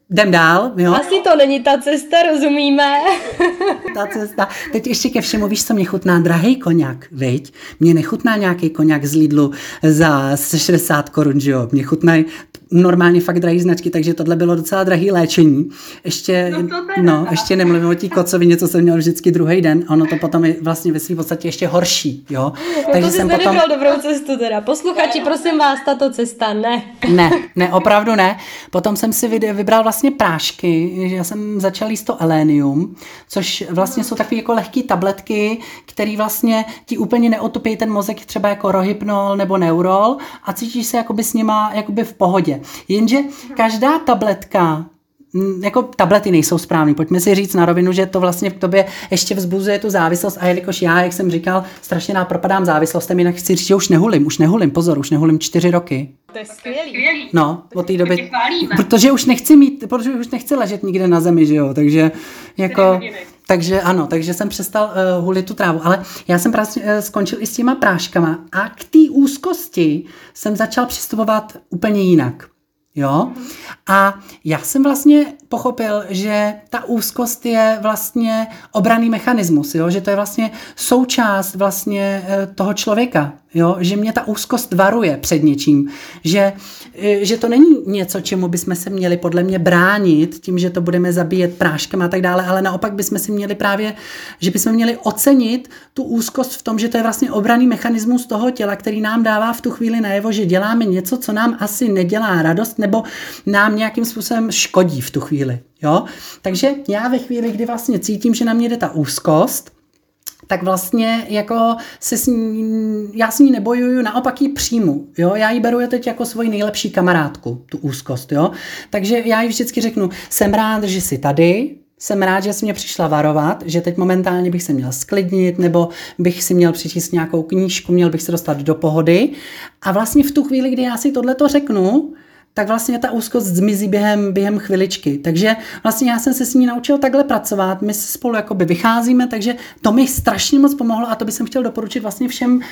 jdem dál, jo. Asi to není ta cesta, rozumíme. ta cesta. Teď ještě ke všemu, víš, co mě chutná drahý koněk, viď? Mě nechutná nějaký koněk z Lidlu za 60 korun, že jo? Mě chutnají normálně fakt drahý značky, takže tohle bylo docela drahý léčení. Ještě, no, no ještě nemluvím o tí kocovině, co jsem měl vždycky druhý den, ono to potom je vlastně ve své podstatě ještě horší, jo. No takže to jsem potom... dobrou cestu teda. Posluchači, prosím vás, tato cesta, ne. Ne, ne, opravdu ne. Potom jsem si vybral vlastně prášky, já jsem začal jíst to elénium, což vlastně jsou takové jako lehké tabletky, které vlastně ti úplně neotupí ten mozek třeba jako rohypnol nebo neurol a cítíš se jakoby s nima jakoby v pohodě. Jenže každá tabletka jako tablety nejsou správný. Pojďme si říct na rovinu, že to vlastně v tobě ještě vzbuzuje tu závislost. A jelikož já, jak jsem říkal, strašně nápropadám závislostem, jinak chci říct, že už nehulím, už nehulím, pozor, už nehulím čtyři roky. To je skvělý. No, od té doby, protože už nechci mít, protože už nechci ležet nikde na zemi, že jo, takže jako, takže ano, takže jsem přestal uh, hulit tu trávu, ale já jsem právě uh, skončil i s těma práškama a k té úzkosti jsem začal přistupovat úplně jinak. Jo? A já jsem vlastně pochopil, že ta úzkost je vlastně obraný mechanismus, jo? že to je vlastně součást vlastně eh, toho člověka, jo? že mě ta úzkost varuje před něčím, že, eh, že to není něco, čemu bychom se měli podle mě bránit tím, že to budeme zabíjet práškem a tak dále, ale naopak bychom si měli právě, že bychom měli ocenit tu úzkost v tom, že to je vlastně obraný mechanismus toho těla, který nám dává v tu chvíli najevo, že děláme něco, co nám asi nedělá radost nebo nám nějakým způsobem škodí v tu chvíli. Jo? Takže já ve chvíli, kdy vlastně cítím, že na mě jde ta úzkost, tak vlastně jako se s ní, já s ní nebojuju, naopak ji přijmu, jo, já ji beru teď jako svoji nejlepší kamarádku, tu úzkost, jo, takže já ji vždycky řeknu, jsem rád, že jsi tady, jsem rád, že jsi mě přišla varovat, že teď momentálně bych se měl sklidnit, nebo bych si měl přičíst nějakou knížku, měl bych se dostat do pohody. A vlastně v tu chvíli, kdy já si tohle to řeknu, tak vlastně ta úzkost zmizí během, během chviličky. Takže vlastně já jsem se s ní naučil takhle pracovat, my se spolu jakoby vycházíme, takže to mi strašně moc pomohlo a to bych chtěl doporučit vlastně všem uh,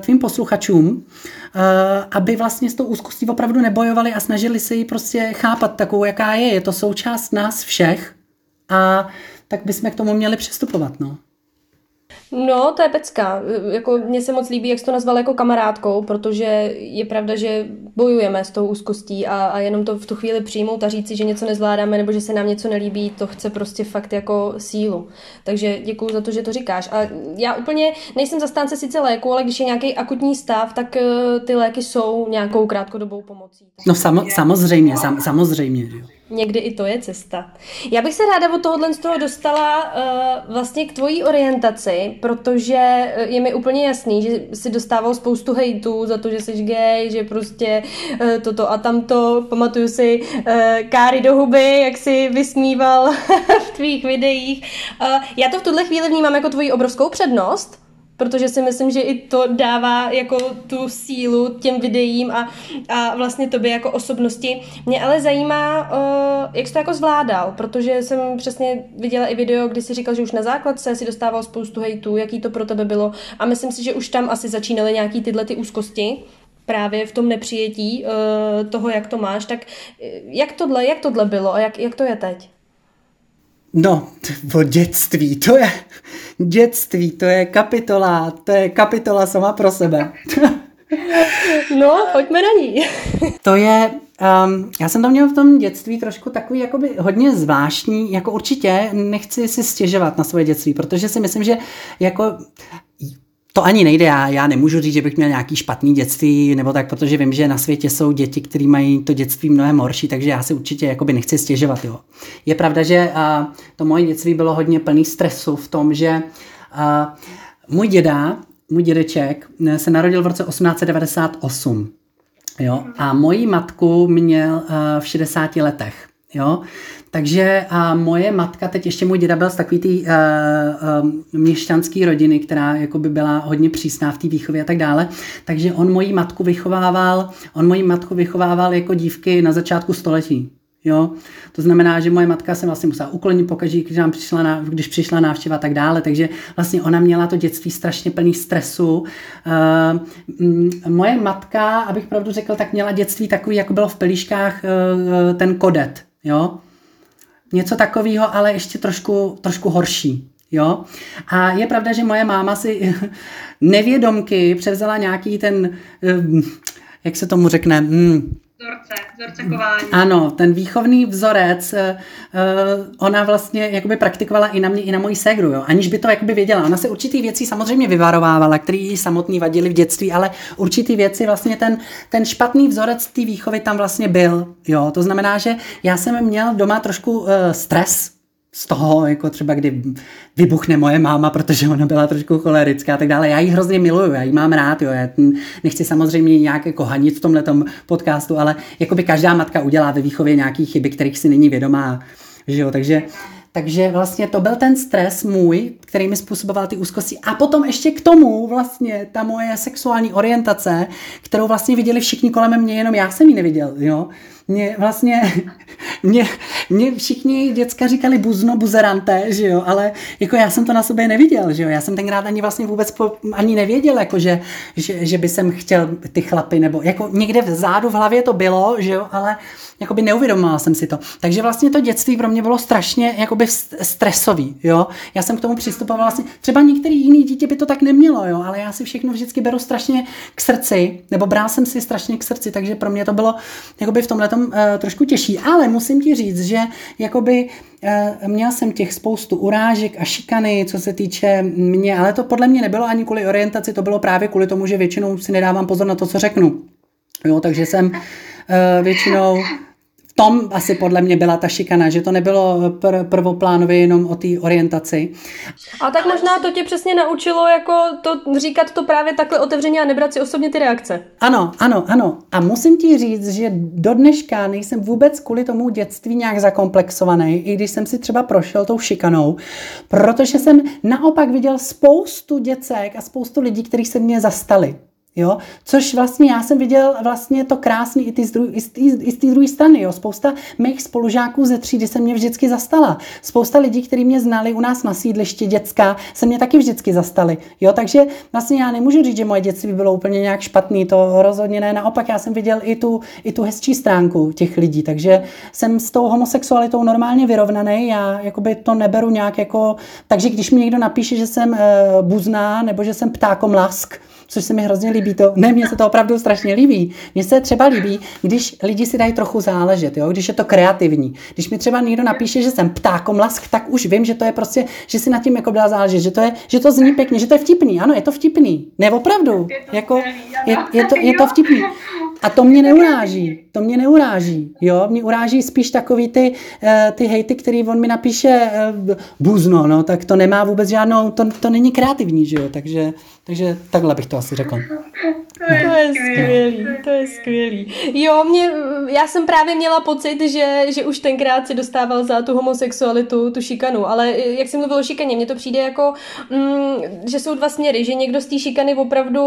tvým posluchačům, uh, aby vlastně s tou úzkostí opravdu nebojovali a snažili se ji prostě chápat takovou, jaká je. Je to součást nás všech a tak bychom k tomu měli přistupovat. No. No, to je pecka. Jako, mně se moc líbí, jak jsi to nazval jako kamarádkou, protože je pravda, že bojujeme s tou úzkostí a, a jenom to v tu chvíli přijmout a říci, že něco nezvládáme nebo že se nám něco nelíbí, to chce prostě fakt jako sílu. Takže děkuji za to, že to říkáš. A já úplně nejsem zastánce sice léku, ale když je nějaký akutní stav, tak uh, ty léky jsou nějakou krátkodobou pomocí. No samo, samozřejmě, sam, samozřejmě. Jo. Někdy i to je cesta. Já bych se ráda od tohohle z toho dostala uh, vlastně k tvojí orientaci, protože eh, je mi úplně jasný, že si dostával spoustu hejtů za to, že jsi gay, že prostě uh, toto a tamto. Pamatuju si uh, káry do huby, jak si vysmíval v tvých videích. Uh, já to v tuhle chvíli vnímám jako tvoji obrovskou přednost, protože si myslím, že i to dává jako tu sílu těm videím a, a vlastně tobě jako osobnosti. Mě ale zajímá, uh, jak jsi to jako zvládal, protože jsem přesně viděla i video, kdy si říkal, že už na základce si dostával spoustu hejtů, jaký to pro tebe bylo a myslím si, že už tam asi začínaly nějaký tyhle ty úzkosti právě v tom nepřijetí uh, toho, jak to máš, tak eh, jak tohle, jak tohle bylo a jak, jak to je teď? No, o dětství, to je, dětství, to je kapitola, to je kapitola sama pro sebe. No, pojďme na ní. To je, um, já jsem to měl v tom dětství trošku takový jakoby hodně zvláštní, jako určitě nechci si stěžovat na svoje dětství, protože si myslím, že jako to ani nejde, já, já nemůžu říct, že bych měl nějaký špatný dětství, nebo tak, protože vím, že na světě jsou děti, které mají to dětství mnohem horší, takže já si určitě jakoby nechci stěžovat. Jo. Je pravda, že a, to moje dětství bylo hodně plný stresu v tom, že a, můj děda, můj dědeček se narodil v roce 1898. Jo, a moji matku měl a, v 60 letech. Jo? Takže a moje matka, teď ještě můj děda byl z takový té uh, uh, měšťanské rodiny, která jako by byla hodně přísná v té výchově a tak dále. Takže on moji matku vychovával, on moji matku vychovával jako dívky na začátku století. Jo? To znamená, že moje matka se vlastně musela uklonit pokaždé, když, nám přišla na, když přišla návštěva a tak dále, takže vlastně ona měla to dětství strašně plný stresu. Uh, moje matka, abych pravdu řekl, tak měla dětství takový, jako bylo v pelíškách uh, ten kodet. Jo? Něco takového, ale ještě trošku, trošku horší. Jo? A je pravda, že moje máma si nevědomky převzala nějaký ten, eh, jak se tomu řekne, hmm, Vzorce, vzorce chování. Ano, ten výchovný vzorec, uh, ona vlastně jakoby praktikovala i na mě, i na moji ségru, jo, aniž by to jakoby věděla. Ona se určitý věcí samozřejmě vyvarovávala, které jí samotný vadily v dětství, ale určitý věci vlastně ten, ten špatný vzorec té výchovy tam vlastně byl, jo. To znamená, že já jsem měl doma trošku uh, stres, z toho, jako třeba kdy vybuchne moje máma, protože ona byla trošku cholerická a tak dále. Já ji hrozně miluju, já ji mám rád, jo. Já nechci samozřejmě nějak jako hanit v tomhle podcastu, ale jako by každá matka udělá ve výchově nějaký chyby, kterých si není vědomá, že jo, takže takže vlastně to byl ten stres můj, který mi způsoboval ty úzkosti. A potom ještě k tomu vlastně ta moje sexuální orientace, kterou vlastně viděli všichni kolem mě, jenom já jsem ji neviděl, jo mě vlastně, mě, mě všichni děcka říkali buzno, buzerante, že jo, ale jako já jsem to na sobě neviděl, že jo, já jsem tenkrát ani vlastně vůbec po, ani nevěděl, jako že, že, že by jsem chtěl ty chlapy, nebo jako někde vzadu v hlavě to bylo, že jo, ale jakoby neuvědomovala jsem si to. Takže vlastně to dětství pro mě bylo strašně jakoby stresový, jo. Já jsem k tomu přistupovala vlastně, třeba některý jiný dítě by to tak nemělo, jo, ale já si všechno vždycky beru strašně k srdci, nebo brál jsem si strašně k srdci, takže pro mě to bylo jakoby v tomhle uh, trošku těžší. Ale musím ti říct, že jakoby uh, měla jsem těch spoustu urážek a šikany, co se týče mě, ale to podle mě nebylo ani kvůli orientaci, to bylo právě kvůli tomu, že většinou si nedávám pozor na to, co řeknu. Jo, takže jsem uh, většinou tom asi podle mě byla ta šikana, že to nebylo pr- prvoplánově jenom o té orientaci. A tak možná to tě přesně naučilo jako to říkat to právě takhle otevřeně a nebrat si osobně ty reakce. Ano, ano, ano. A musím ti říct, že do dneška nejsem vůbec kvůli tomu dětství nějak zakomplexovaný, i když jsem si třeba prošel tou šikanou, protože jsem naopak viděl spoustu děcek a spoustu lidí, kteří se mě zastali. Jo? Což vlastně já jsem viděl vlastně to krásný i, ty z i z té druhé strany. Jo? Spousta mých spolužáků ze třídy se mě vždycky zastala. Spousta lidí, kteří mě znali u nás na sídlišti dětská, se mě taky vždycky zastali. Jo? Takže vlastně já nemůžu říct, že moje dětství bylo úplně nějak špatný, to rozhodně ne. Naopak já jsem viděl i tu, i tu hezčí stránku těch lidí, takže jsem s tou homosexualitou normálně vyrovnaný. Já jakoby to neberu nějak jako... Takže když mi někdo napíše, že jsem e, buzná nebo že jsem ptákomlask, což se mi hrozně líbí. To, ne, mně se to opravdu strašně líbí. Mně se třeba líbí, když lidi si dají trochu záležet, jo? když je to kreativní. Když mi třeba někdo napíše, že jsem ptákomlask, tak už vím, že to je prostě, že si na tím jako dá záležet, že to, je, že to zní pěkně, že to je vtipný. Ano, je to vtipný. Ne, opravdu. Jako, je, je, to, je to vtipný. A to mě neuráží. To mě neuráží. Jo? Mě uráží spíš takový ty, eh, ty hejty, který on mi napíše uh, buzno, no, tak to nemá vůbec žádnou, to, to není kreativní, že jo? Takže, takže takhle bych to asi řekl. To je skvělý, to je skvělý. Jo, mě, já jsem právě měla pocit, že, že už tenkrát si dostával za tu homosexualitu, tu šikanu, ale jak jsem mluvil o šikaně, mně to přijde jako, mm, že jsou dva směry, že někdo z té šikany opravdu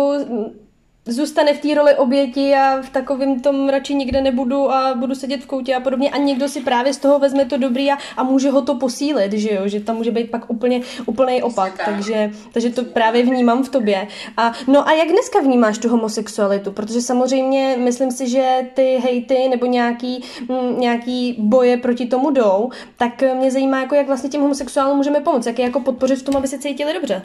zůstane v té roli oběti a v takovém tom radši nikde nebudu a budu sedět v koutě a podobně a někdo si právě z toho vezme to dobrý a, a může ho to posílit, že jo, že tam může být pak úplně úplný opak, takže, takže to právě vnímám v tobě. A, no a jak dneska vnímáš tu homosexualitu? Protože samozřejmě myslím si, že ty hejty nebo nějaký, m, mm, nějaký boje proti tomu jdou, tak mě zajímá, jako jak vlastně těm homosexuálům můžeme pomoct, jak je jako podpořit v tom, aby se cítili dobře.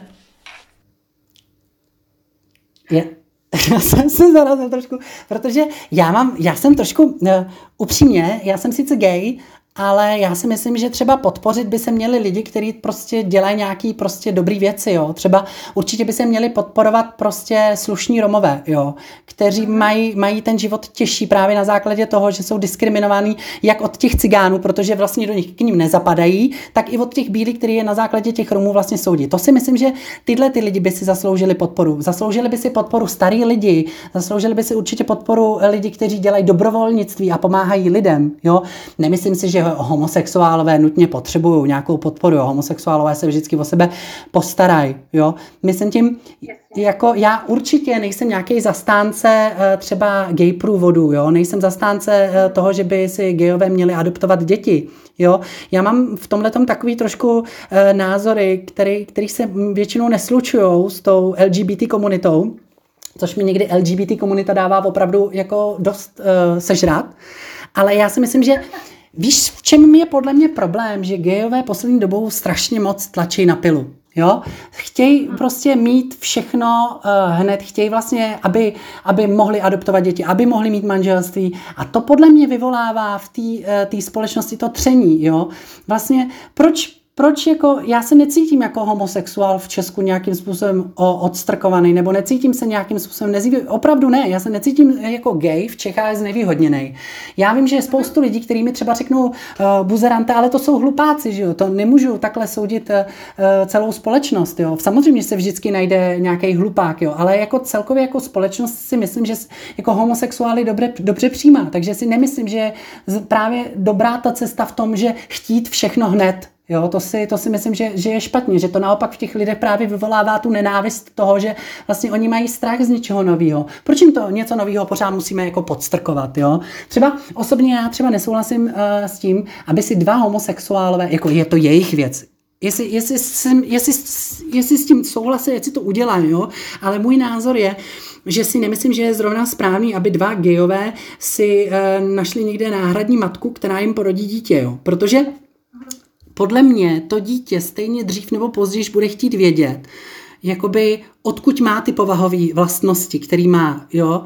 Je, já jsem se zarazil trošku, protože já mám, já jsem trošku, uh, upřímně, já jsem sice gay, ale já si myslím, že třeba podpořit by se měli lidi, kteří prostě dělají nějaký prostě dobrý věci, jo. Třeba určitě by se měli podporovat prostě slušní Romové, jo, kteří mají, mají ten život těžší právě na základě toho, že jsou diskriminovaní jak od těch cigánů, protože vlastně do nich k ním nezapadají, tak i od těch bílých, který je na základě těch Romů vlastně soudí. To si myslím, že tyhle ty lidi by si zasloužili podporu. Zasloužili by si podporu starý lidi, zasloužili by si určitě podporu lidi, kteří dělají dobrovolnictví a pomáhají lidem, jo. Nemyslím si, že homosexuálové nutně potřebují nějakou podporu. Jo. Homosexuálové se vždycky o sebe postarají. Jo. Myslím tím, jako já určitě nejsem nějaký zastánce eh, třeba gay průvodu, jo. Nejsem zastánce eh, toho, že by si gayové měli adoptovat děti. Jo, já mám v tomhle takový trošku e, názory, který, který se většinou neslučují s tou LGBT komunitou, což mi někdy LGBT komunita dává opravdu jako dost e, sežrat. Ale já si myslím, že Víš, v čem je podle mě problém, že gejové poslední dobou strašně moc tlačí na pilu. Jo? Chtějí prostě mít všechno uh, hned, chtějí vlastně, aby, aby mohli adoptovat děti, aby mohli mít manželství a to podle mě vyvolává v té uh, společnosti to tření. Jo? Vlastně proč proč jako, já se necítím jako homosexuál v Česku nějakým způsobem odstrkovaný, nebo necítím se nějakým způsobem nezvý, opravdu ne, já se necítím jako gay v Čechách znevýhodněný. Já vím, že je spoustu lidí, kteří mi třeba řeknou uh, buzerante, ale to jsou hlupáci, že jo, to nemůžu takhle soudit uh, celou společnost, jo. Samozřejmě se vždycky najde nějaký hlupák, jo, ale jako celkově jako společnost si myslím, že jako homosexuály dobře, dobře přijímá, takže si nemyslím, že je právě dobrá ta cesta v tom, že chtít všechno hned, Jo, to si, to si myslím, že, že je špatně, že to naopak v těch lidech právě vyvolává tu nenávist toho, že vlastně oni mají strach z něčeho nového. Proč jim to něco nového pořád musíme jako podstrkovat, jo? Třeba osobně já třeba nesouhlasím uh, s tím, aby si dva homosexuálové, jako je to jejich věc, Jestli, jestli, jsem, jestli, jestli s tím souhlasí, jestli to udělám, jo? ale můj názor je, že si nemyslím, že je zrovna správný, aby dva gejové si uh, našli někde náhradní matku, která jim porodí dítě, jo? protože podle mě to dítě stejně dřív nebo později bude chtít vědět, jakoby odkud má ty povahové vlastnosti, který má, jo,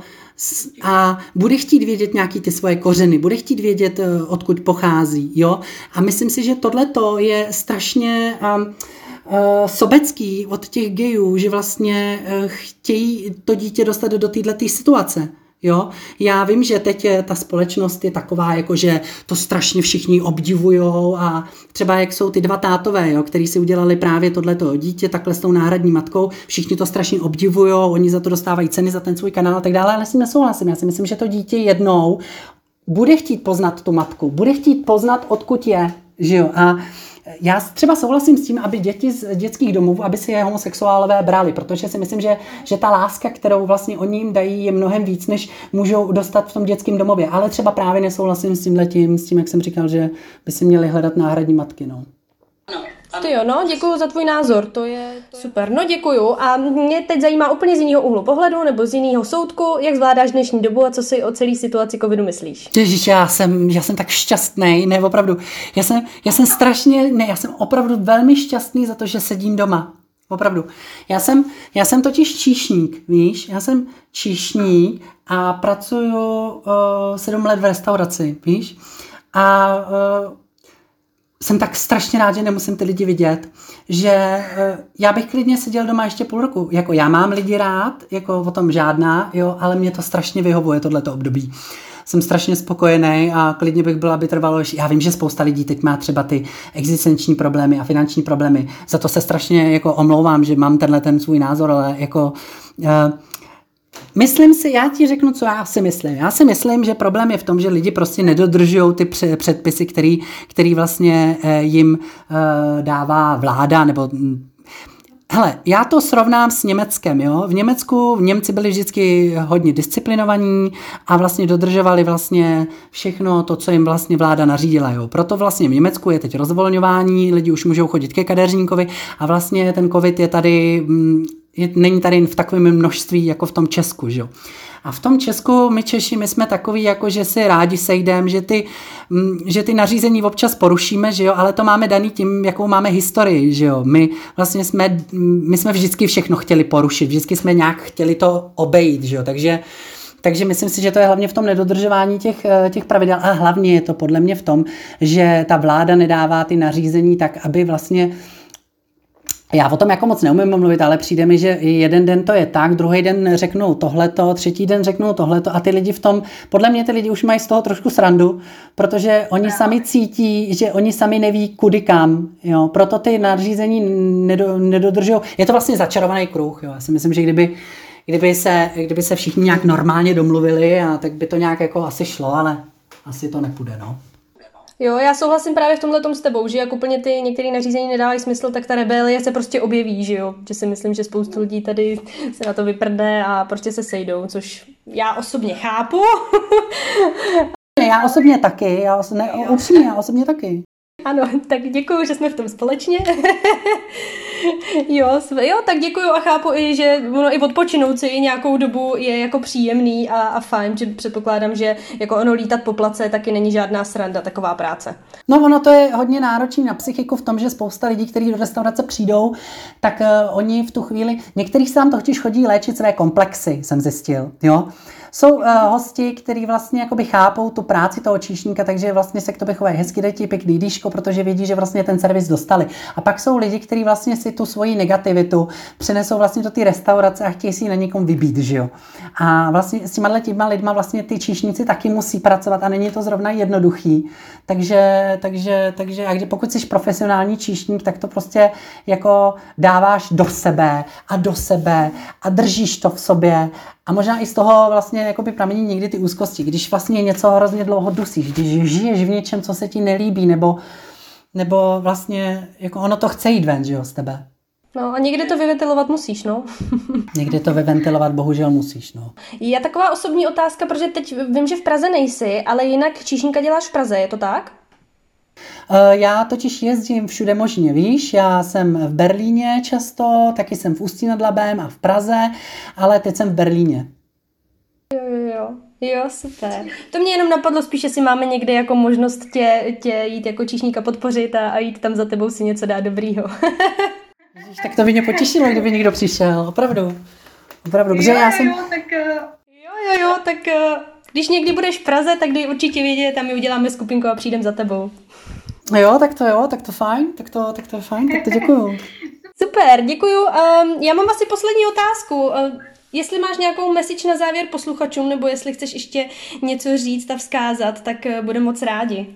a bude chtít vědět nějaký ty svoje kořeny, bude chtít vědět, eh, odkud pochází, jo. A myslím si, že tohle je strašně um, uh, sobecký od těch gejů, že vlastně uh, chtějí to dítě dostat do této situace. Jo? Já vím, že teď je, ta společnost je taková, jako že to strašně všichni obdivujou a třeba jak jsou ty dva tátové, jo, který si udělali právě tohleto dítě takhle s tou náhradní matkou, všichni to strašně obdivujou, oni za to dostávají ceny za ten svůj kanál a tak dále, ale s tím nesouhlasím. Já si myslím, že to dítě jednou bude chtít poznat tu matku, bude chtít poznat, odkud je, že jo? A já třeba souhlasím s tím, aby děti z dětských domovů, aby si je homosexuálové brali, protože si myslím, že, že ta láska, kterou vlastně oni jim dají, je mnohem víc, než můžou dostat v tom dětském domově. Ale třeba právě nesouhlasím s tím letím, s tím, jak jsem říkal, že by si měli hledat náhradní matky. No. Ty jo, no, děkuji za tvůj názor, to je, to je super, no děkuju. A mě teď zajímá úplně z jiného úhlu pohledu nebo z jiného soudku, jak zvládáš dnešní dobu a co si o celé situaci covidu myslíš? Ježíš, já jsem, já jsem tak šťastný, ne, opravdu. Já jsem, já jsem strašně, ne, já jsem opravdu velmi šťastný za to, že sedím doma. Opravdu. Já jsem, já jsem totiž číšník, víš? Já jsem číšník a pracuju uh, sedm let v restauraci, víš? A uh, jsem tak strašně rád, že nemusím ty lidi vidět, že eh, já bych klidně seděl doma ještě půl roku. Jako já mám lidi rád, jako o tom žádná, jo, ale mě to strašně vyhovuje tohleto období. Jsem strašně spokojený a klidně bych byla, aby trvalo ještě. Já vím, že spousta lidí teď má třeba ty existenční problémy a finanční problémy. Za to se strašně jako omlouvám, že mám tenhle ten svůj názor, ale jako uh, Myslím si, já ti řeknu, co já si myslím. Já si myslím, že problém je v tom, že lidi prostě nedodržují ty předpisy, který, který vlastně eh, jim eh, dává vláda nebo hm, Hele, já to srovnám s Německem, jo. V Německu v Němci byli vždycky hodně disciplinovaní a vlastně dodržovali vlastně všechno to, co jim vlastně vláda nařídila, jo. Proto vlastně v Německu je teď rozvolňování, lidi už můžou chodit ke kadeřníkovi a vlastně ten covid je tady hm, je, není tady v takovém množství jako v tom Česku, že jo. A v tom Česku my Češi, my jsme takový, jako že si rádi sejdeme, že ty, mm, že ty nařízení občas porušíme, že jo, ale to máme daný tím, jakou máme historii, že jo. My vlastně jsme, my jsme vždycky všechno chtěli porušit, vždycky jsme nějak chtěli to obejít, že jo, takže takže myslím si, že to je hlavně v tom nedodržování těch, eh, těch pravidel a hlavně je to podle mě v tom, že ta vláda nedává ty nařízení tak, aby vlastně já o tom jako moc neumím mluvit, ale přijde mi, že jeden den to je tak, druhý den řeknou tohleto, třetí den řeknou tohleto a ty lidi v tom, podle mě ty lidi už mají z toho trošku srandu, protože oni sami cítí, že oni sami neví kudy kam, jo, proto ty nařízení nedo, nedodržují. Je to vlastně začarovaný kruh, jo, já si myslím, že kdyby kdyby se, kdyby se všichni nějak normálně domluvili, a tak by to nějak jako asi šlo, ale asi to nepůjde, no. Jo, já souhlasím právě v tomhle tom s tebou, že jak úplně ty některé nařízení nedávají smysl, tak ta rebelie se prostě objeví, že jo. Že si myslím, že spoustu lidí tady se na to vyprde a prostě se sejdou, což já osobně chápu. já osobně taky, já osobně, upřímně, já osobně taky. Ano, tak děkuji, že jsme v tom společně. jo, jo, tak děkuji a chápu i, že ono i odpočinout si nějakou dobu je jako příjemný a, a fajn, že předpokládám, že jako ono lítat po place taky není žádná sranda, taková práce. No ono to je hodně náročné na psychiku v tom, že spousta lidí, kteří do restaurace přijdou, tak uh, oni v tu chvíli, některých se tam totiž chodí léčit své komplexy, jsem zjistil, jo. Jsou uh, hosti, kteří vlastně jakoby chápou tu práci toho číšníka, takže vlastně se k tobě chovají hezky, dají pěkný dýško, protože vědí, že vlastně ten servis dostali. A pak jsou lidi, kteří vlastně si tu svoji negativitu přenesou vlastně do té restaurace a chtějí si ji na někom vybít, že jo. A vlastně s těma těma lidma vlastně ty číšníci taky musí pracovat a není to zrovna jednoduchý. Takže, takže, takže a kdy pokud jsi profesionální číšník, tak to prostě jako dáváš do sebe a do sebe a držíš to v sobě a možná i z toho vlastně jakoby pramení někdy ty úzkosti, když vlastně něco hrozně dlouho dusíš, když žiješ v něčem, co se ti nelíbí, nebo nebo vlastně, jako ono to chce jít ven, že jo, z tebe. No a někdy to vyventilovat musíš, no. někdy to vyventilovat bohužel musíš, no. Je taková osobní otázka, protože teď vím, že v Praze nejsi, ale jinak číšníka děláš v Praze, je to tak? Eh, já totiž jezdím všude možně, víš, já jsem v Berlíně často, taky jsem v Ústí nad Labem a v Praze, ale teď jsem v Berlíně. Jo, jo, jo. Jo, super. To mě jenom napadlo spíš, jestli máme někde jako možnost tě, tě jít jako číšníka podpořit a, a jít tam za tebou si něco dát dobrýho. tak to by mě potěšilo, kdyby někdo přišel, opravdu. Opravdu, protože já jsem... Jo, tak... Eh, jo, jo, jo, tak eh, když někdy budeš v Praze, tak dej určitě vědět, tam mi uděláme skupinku a přijdem za tebou. Jo, tak to jo, tak to fajn, tak to, tak to je fajn, tak to děkuju. Super, děkuju. Um, já mám asi poslední otázku. Uh, jestli máš nějakou message na závěr posluchačům, nebo jestli chceš ještě něco říct a vzkázat, tak uh, budeme moc rádi.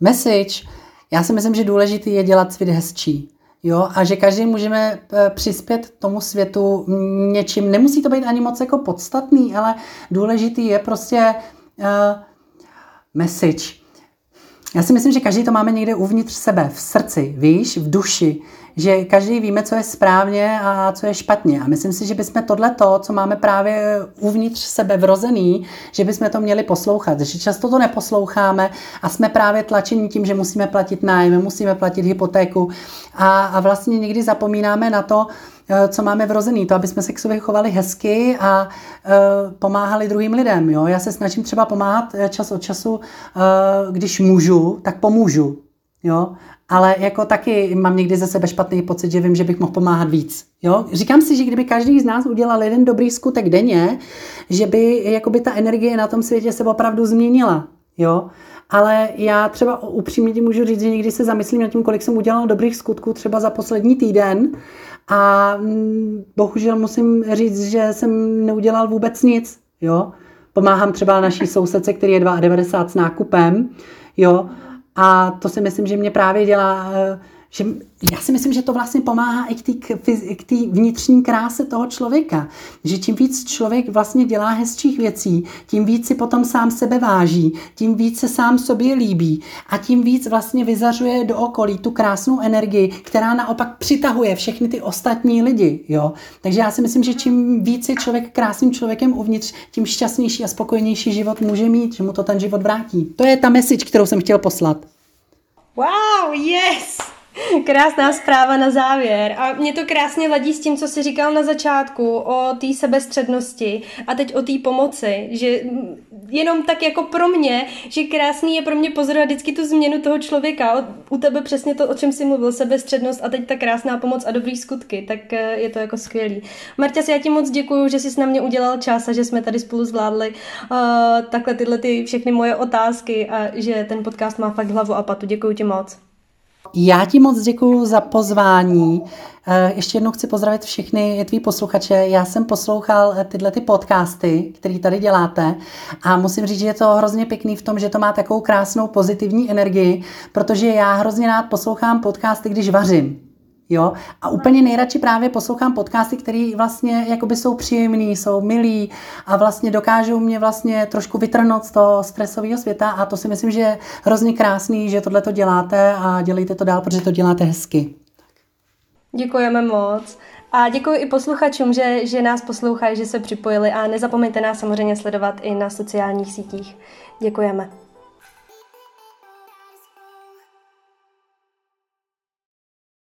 Message? Já si myslím, že důležitý je dělat svět hezčí. Jo, a že každý můžeme eh, přispět tomu světu něčím. Nemusí to být ani moc jako podstatný, ale důležitý je prostě uh, message já si myslím, že každý to máme někde uvnitř sebe, v srdci, víš, v duši, že každý víme, co je správně a co je špatně. A myslím si, že bychom tohle to, co máme právě uvnitř sebe vrozený, že bychom to měli poslouchat. Že často to neposloucháme a jsme právě tlačeni tím, že musíme platit nájem, musíme platit hypotéku a, a vlastně někdy zapomínáme na to, Eh, co máme vrozený, to, aby jsme se k sobě chovali hezky a uh, pomáhali druhým lidem. Jo? Já se snažím třeba pomáhat eh, čas od času, uh, když můžu, tak pomůžu. Jo? Ale jako taky mám někdy ze sebe špatný pocit, že vím, že bych mohl pomáhat víc. Jo? Říkám si, že kdyby každý z nás udělal jeden dobrý skutek denně, že by jakoby ta energie na tom světě se opravdu změnila. Jo? Ale já třeba upřímně ti můžu říct, že někdy se zamyslím nad tím, kolik jsem udělal dobrých skutků třeba za poslední týden a mm, bohužel musím říct, že jsem neudělal vůbec nic. Jo? Pomáhám třeba naší sousedce, který je 92 s nákupem. Jo? A to si myslím, že mě právě dělá eh, že já si myslím, že to vlastně pomáhá i k té vnitřní kráse toho člověka. Že čím víc člověk vlastně dělá hezčích věcí, tím víc si potom sám sebe váží, tím víc se sám sobě líbí a tím víc vlastně vyzařuje do okolí tu krásnou energii, která naopak přitahuje všechny ty ostatní lidi. Jo? Takže já si myslím, že čím víc je člověk krásným člověkem uvnitř, tím šťastnější a spokojenější život může mít, že mu to ten život vrátí. To je ta message, kterou jsem chtěl poslat. Wow, yes! Krásná zpráva na závěr. A mě to krásně ladí s tím, co jsi říkal na začátku o té sebestřednosti a teď o té pomoci. Že jenom tak jako pro mě, že krásný je pro mě pozorovat vždycky tu změnu toho člověka. U tebe přesně to, o čem jsi mluvil, sebestřednost a teď ta krásná pomoc a dobrý skutky. Tak eh, je to jako skvělý. Marťas, já ti moc děkuju, že jsi na mě udělal čas a že jsme tady spolu zvládli uh, takhle tyhle ty všechny moje otázky a že ten podcast má fakt hlavu a patu. Děkuju ti moc. Já ti moc děkuji za pozvání. Eh, ještě jednou chci pozdravit všechny tvý posluchače. Já jsem poslouchal eh, tyhle ty podcasty, které tady děláte a musím říct, že je to hrozně pěkný v tom, že to má takovou krásnou pozitivní energii, protože já hrozně rád poslouchám podcasty, když vařím. Jo? A úplně nejradši právě poslouchám podcasty, které vlastně jsou příjemný, jsou milí a vlastně dokážou mě vlastně trošku vytrhnout z toho stresového světa a to si myslím, že je hrozně krásný, že tohle to děláte a dělejte to dál, protože to děláte hezky. Děkujeme moc. A děkuji i posluchačům, že, že nás poslouchají, že se připojili a nezapomeňte nás samozřejmě sledovat i na sociálních sítích. Děkujeme.